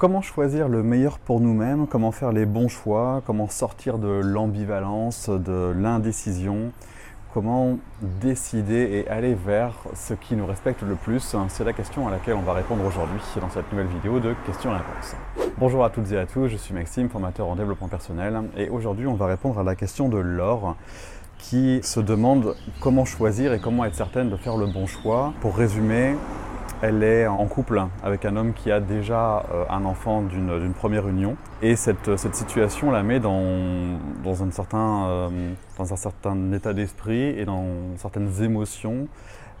Comment choisir le meilleur pour nous-mêmes? Comment faire les bons choix? Comment sortir de l'ambivalence, de l'indécision? Comment décider et aller vers ce qui nous respecte le plus? C'est la question à laquelle on va répondre aujourd'hui dans cette nouvelle vidéo de questions-réponses. Bonjour à toutes et à tous, je suis Maxime, formateur en développement personnel et aujourd'hui on va répondre à la question de Laure qui se demande comment choisir et comment être certaine de faire le bon choix. Pour résumer, elle est en couple avec un homme qui a déjà euh, un enfant d'une première union. Et cette, situation la met dans, un, certain, euh, dans un certain état d'esprit et dans certaines émotions.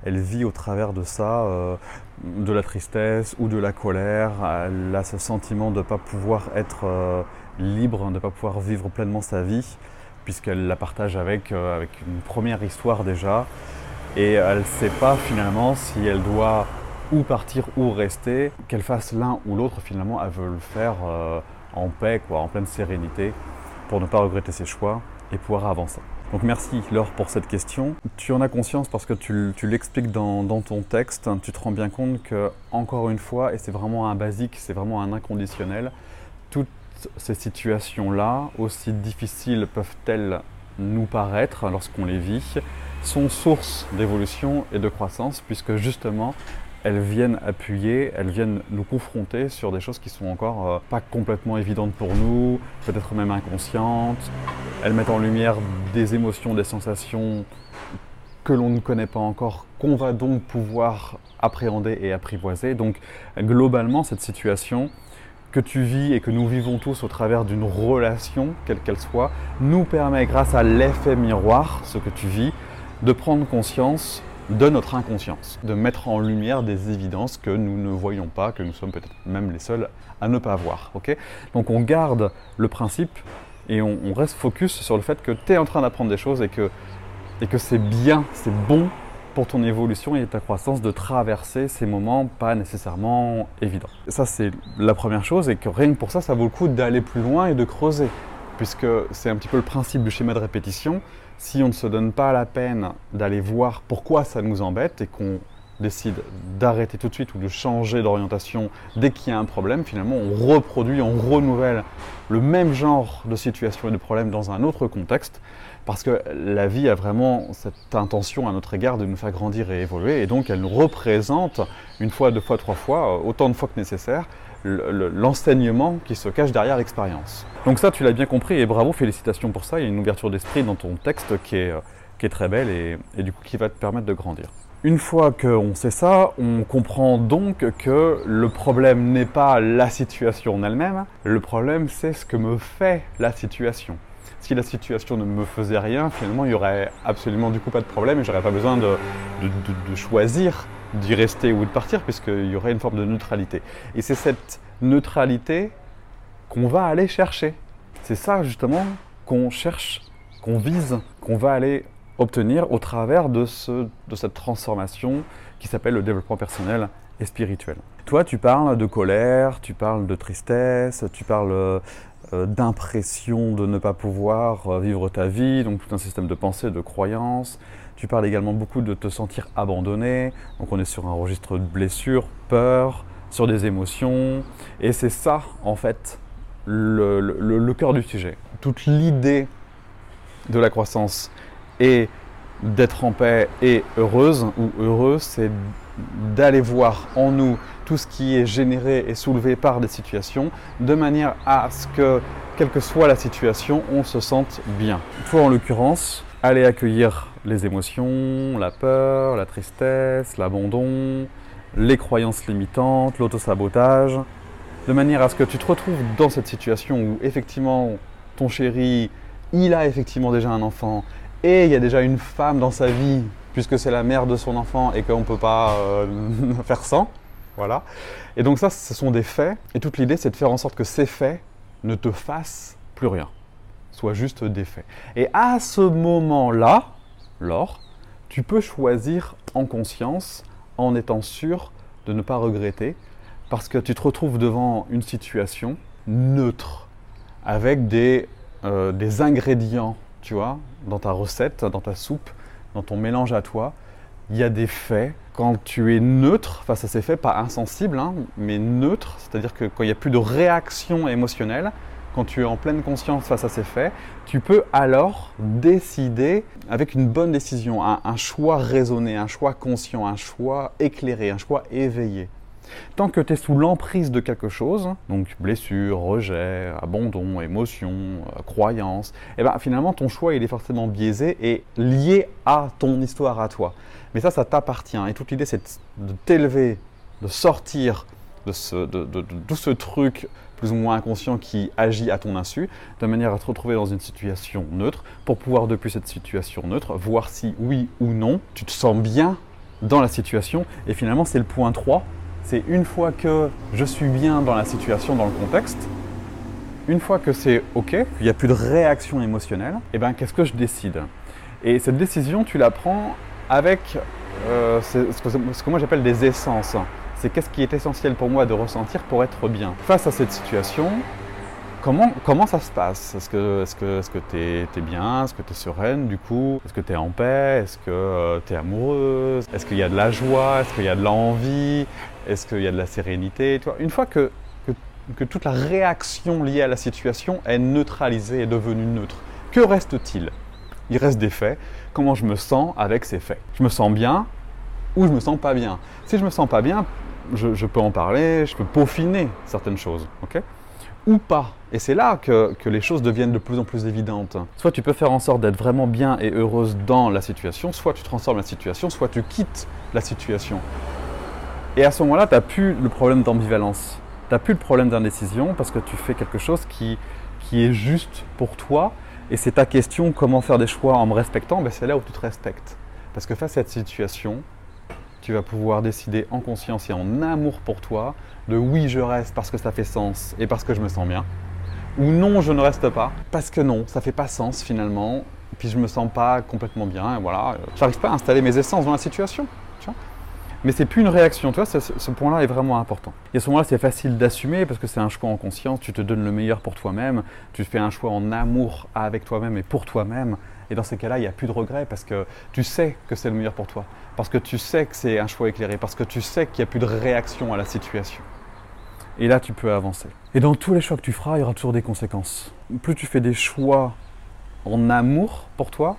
Elle vit au travers de ça euh, de la tristesse ou de la colère. Elle a ce sentiment de ne pas pouvoir être libre, de ne pas pouvoir vivre pleinement sa vie, puisqu'elle la partage avec, avec une première histoire déjà. Et elle ne sait pas finalement si elle doit ou partir ou rester, qu'elle fasse l'un ou l'autre, finalement, elle veut le faire euh, en paix, quoi, en pleine sérénité, pour ne pas regretter ses choix et pouvoir avancer. Donc merci Laure pour cette question. Tu en as conscience parce que tu, l'expliques dans, dans, ton texte, tu te rends bien compte que, encore une fois, et c'est vraiment un basique, c'est vraiment un inconditionnel, toutes ces situations-là, aussi difficiles peuvent-elles nous paraître lorsqu'on les vit, sont source d'évolution et de croissance, puisque justement, elles viennent appuyer, elles viennent nous confronter sur des choses qui sont encore euh, pas complètement évidentes pour nous, peut-être même inconscientes. Elles mettent en lumière des émotions, des sensations que l'on ne connaît pas encore, qu'on va donc pouvoir appréhender et apprivoiser. Donc globalement, cette situation que tu vis et que nous vivons tous au travers d'une relation, quelle qu'elle soit, nous permet, grâce à l'effet miroir, ce que tu vis, de prendre conscience de notre inconscience, de mettre en lumière des évidences que nous ne voyons pas, que nous sommes peut-être même les seuls à ne pas voir. Donc on garde le principe et on, reste focus sur le fait que tu es en train d'apprendre des choses et que, et que c'est bien, c'est bon pour ton évolution et ta croissance de traverser ces moments pas nécessairement évidents. Ça c'est la première chose et que rien que pour ça, ça vaut le coup d'aller plus loin et de creuser puisque c'est un petit peu le principe du schéma de répétition. Si on ne se donne pas la peine d'aller voir pourquoi ça nous embête et qu'on décide d'arrêter tout de suite ou de changer d'orientation dès qu'il y a un problème, finalement on reproduit, on renouvelle le même genre de situation et de problème dans un autre contexte, parce que la vie a vraiment cette intention à notre égard de nous faire grandir et évoluer, et donc elle nous représente une fois, deux fois, trois fois, autant de fois que nécessaire, l'enseignement qui se cache derrière l'expérience. Donc ça, tu l'as bien compris et bravo, félicitations pour ça. Il y a une ouverture d'esprit dans ton texte qui est, euh, très belle et, du coup qui va te permettre de grandir. Une fois qu'on sait ça, on comprend donc que le problème n'est pas la situation en elle-même, le problème c'est ce que me fait la situation. Si la situation ne me faisait rien, finalement il n'y aurait absolument du coup pas de problème et j'aurais pas besoin de, de, choisir d'y rester ou de partir, puisqu'il y aurait une forme de neutralité. Et c'est cette neutralité qu'on va aller chercher. C'est ça justement qu'on cherche, qu'on vise, qu'on va aller obtenir au travers de, ce, de cette transformation qui s'appelle le développement personnel et spirituel. Toi, tu parles de colère, tu parles de tristesse, tu parles euh, d'impression de ne pas pouvoir euh, vivre ta vie, donc tout un système de pensée, de croyances, tu parles également beaucoup de te sentir abandonné. Donc on est sur un registre de blessures, peur, sur des émotions. Et c'est ça, en fait, le, cœur du sujet. Toute l'idée de la croissance est d'être en paix et heureuse ou heureux, c'est d'aller voir en nous tout ce qui est généré et soulevé par des situations, de manière à ce que, quelle que soit la situation, on se sente bien. Toi, en l'occurrence, aller accueillir les émotions, la peur, la tristesse, l'abandon, les croyances limitantes, l'autosabotage, de manière à ce que tu te retrouves dans cette situation où effectivement ton chéri, il a effectivement déjà un enfant et il y a déjà une femme dans sa vie puisque c'est la mère de son enfant et qu'on ne peut pas euh, faire sans. Voilà. Et donc ça, ce sont des faits et toute l'idée, c'est de faire en sorte que ces faits ne te fassent plus rien soit juste des faits. Et à ce moment-là, Laure, tu peux choisir en conscience, en étant sûr de ne pas regretter, parce que tu te retrouves devant une situation neutre, avec des, euh, des ingrédients, tu vois, dans ta recette, dans ta soupe, dans ton mélange à toi. Il y a des faits quand tu es neutre face à ces faits, pas insensible, hein, mais neutre, c'est-à-dire que quand il n'y a plus de réaction émotionnelle, quand tu es en pleine conscience face à ces faits, tu peux alors décider avec une bonne décision, un, choix raisonné, un choix conscient, un choix éclairé, un choix éveillé. Tant que tu es sous l'emprise de quelque chose, donc blessure, rejet, abandon, émotion, euh, croyance, et eh ben finalement ton choix il est forcément biaisé et lié à ton histoire à toi. Mais ça, ça t'appartient. Et toute l'idée c'est de t'élever, de sortir de, ce, de, de tout ce truc plus ou moins inconscient qui agit à ton insu, de manière à te retrouver dans une situation neutre, pour pouvoir depuis cette situation neutre voir si oui ou non tu te sens bien dans la situation. Et finalement, c'est le point 3. C'est une fois que je suis bien dans la situation, dans le contexte, une fois que c'est OK, qu'il n'y a plus de réaction émotionnelle, eh ben qu'est-ce que je décide? Et cette décision, tu la prends avec euh, ce, que, moi j'appelle des essences c'est qu'est-ce qui est essentiel pour moi de ressentir pour être bien. Face à cette situation, comment, ça se passe? Est-ce que tu es, bien? Est-ce que tu es sereine du coup? Est-ce que tu es en paix? Est-ce que euh, tu es amoureuse? Est-ce qu'il y a de la joie? Est-ce qu'il y a de l'envie? Est-ce qu'il y a de la sérénité? Une fois que, toute la réaction liée à la situation est neutralisée, est devenue neutre, que reste-t-il? Il reste des faits. Comment je me sens avec ces faits? Je me sens bien ou je me sens pas bien? Si je me sens pas bien, je, peux en parler, je peux peaufiner certaines choses, ok? Ou pas. Et c'est là que, les choses deviennent de plus en plus évidentes. Soit tu peux faire en sorte d'être vraiment bien et heureuse dans la situation, soit tu transformes la situation, soit tu quittes la situation. Et à ce moment-là, tu n'as plus le problème d'ambivalence. Tu n'as plus le problème d'indécision parce que tu fais quelque chose qui, qui est juste pour toi. Et c'est ta question, comment faire des choix en me respectant? Ben C'est là où tu te respectes. Parce que face à cette situation, tu vas pouvoir décider en conscience et en amour pour toi de oui, je reste parce que ça fait sens et parce que je me sens bien. Ou non, je ne reste pas parce que non, ça fait pas sens finalement. Puis je me sens pas complètement bien et voilà, j'arrive pas à installer mes essences dans la situation. Mais c'est plus une réaction, tu vois, ce, point-là est vraiment important. Et à ce moment-là, c'est facile d'assumer parce que c'est un choix en conscience, tu te donnes le meilleur pour toi-même, tu fais un choix en amour avec toi-même et pour toi-même. Et dans ces cas-là, il n'y a plus de regret parce que tu sais que c'est le meilleur pour toi, parce que tu sais que c'est un choix éclairé, parce que tu sais qu'il n'y a plus de réaction à la situation. Et là, tu peux avancer. Et dans tous les choix que tu feras, il y aura toujours des conséquences. Plus tu fais des choix en amour pour toi,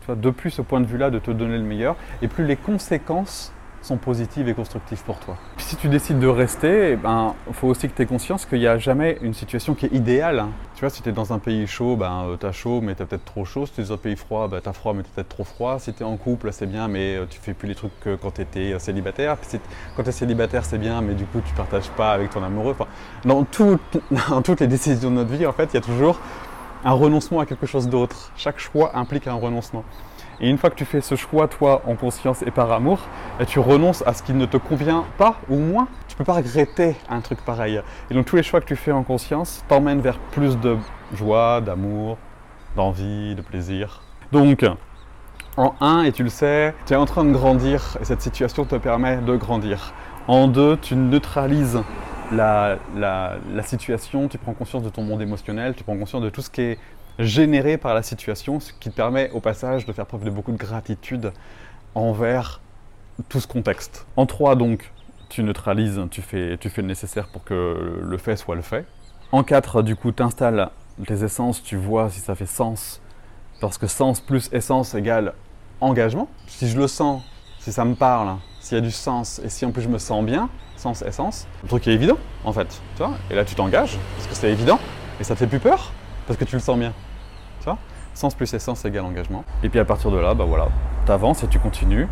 tu vois, depuis ce point de vue-là de te donner le meilleur, et plus les conséquences sont positives et constructives pour toi. si tu décides de rester, il eh ben, faut aussi que tu aies conscience qu'il n'y a jamais une situation qui est idéale. Tu vois, si tu es dans un pays chaud, ben, euh, tu as chaud, mais tu as peut-être trop chaud. Si tu es dans un pays froid, ben, tu as froid, mais tu peut-être trop froid. Si tu es en couple, c'est bien, mais euh, tu fais plus les trucs que quand tu étais euh, célibataire. quand tu es célibataire, c'est bien, mais du coup, tu partages pas avec ton amoureux. Enfin, dans, dans toutes les décisions de notre vie, en fait, il y a toujours un renoncement à quelque chose d'autre. Chaque choix implique un renoncement. Et une fois que tu fais ce choix, toi, en conscience et par amour, eh, tu renonces à ce qui ne te convient pas ou moins. Tu ne peux pas regretter un truc pareil. Et donc tous les choix que tu fais en conscience t'emmènent vers plus de joie, d'amour, d'envie, de plaisir. Donc, en un, et tu le sais, tu es en train de grandir et cette situation te permet de grandir. En deux, tu neutralises la, la, situation, tu prends conscience de ton monde émotionnel, tu prends conscience de tout ce qui est généré par la situation, ce qui te permet au passage de faire preuve de beaucoup de gratitude envers tout ce contexte. En trois, donc, tu neutralises, tu fais, tu fais le nécessaire pour que le fait soit le fait. En quatre, du coup, tu installes tes essences, tu vois si ça fait sens, parce que sens plus essence égale engagement. Si je le sens, si ça me parle, s'il y a du sens, et si en plus je me sens bien, sens, essence, le truc est évident, en fait. Tu vois et là, tu t'engages, parce que c'est évident, et ça te fait plus peur, parce que tu le sens bien. Sens plus essence égale engagement. Et puis à partir de là, bah voilà, tu avances et tu continues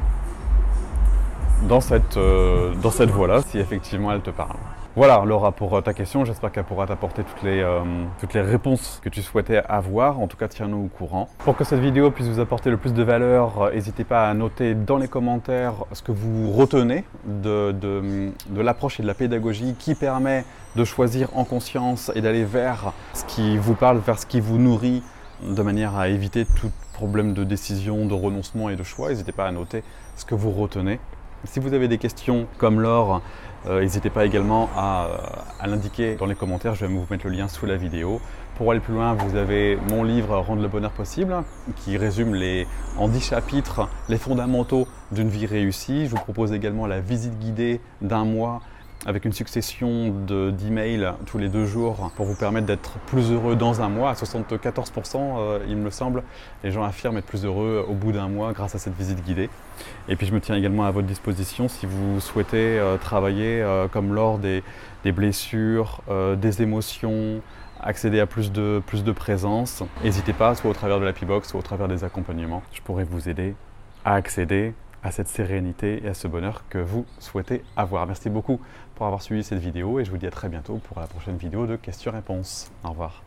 dans cette, euh, dans cette voie-là, si effectivement elle te parle. Voilà Laura pour euh, ta question, j'espère qu'elle pourra t'apporter toutes, les, euh, toutes les réponses que tu souhaitais avoir, en tout cas tiens-nous au courant. Pour que cette vidéo puisse vous apporter le plus de valeur, n'hésitez pas à noter dans les commentaires ce que vous retenez de, de, de l'approche et de la pédagogie qui permet de choisir en conscience et d'aller vers ce qui vous parle, vers ce qui vous nourrit, de manière à éviter tout problème de décision, de renoncement et de choix. N'hésitez pas à noter ce que vous retenez. Si vous avez des questions comme l'or, Euh, n'hésitez pas également à, à l'indiquer dans les commentaires, je vais vous mettre le lien sous la vidéo. Pour aller plus loin, vous avez mon livre Rendre le bonheur possible qui résume les, en 10 chapitres les fondamentaux d'une vie réussie. Je vous propose également la visite guidée d'un mois avec une succession d'emails tous les deux jours pour vous permettre d'être plus heureux dans un mois. À 74%, euh, il me semble, les gens affirment être plus heureux au bout d'un mois grâce à cette visite guidée. Et puis je me tiens également à votre disposition si vous souhaitez euh, travailler euh, comme lors des, des blessures, des émotions, accéder à plus de, plus de présence. N'hésitez pas, soit au travers de la P-Box, soit au travers des accompagnements. Je pourrais vous aider à accéder à cette sérénité et à ce bonheur que vous souhaitez avoir. Merci beaucoup pour avoir suivi cette vidéo et je vous dis à très bientôt pour la prochaine vidéo de questions-réponses. Au revoir.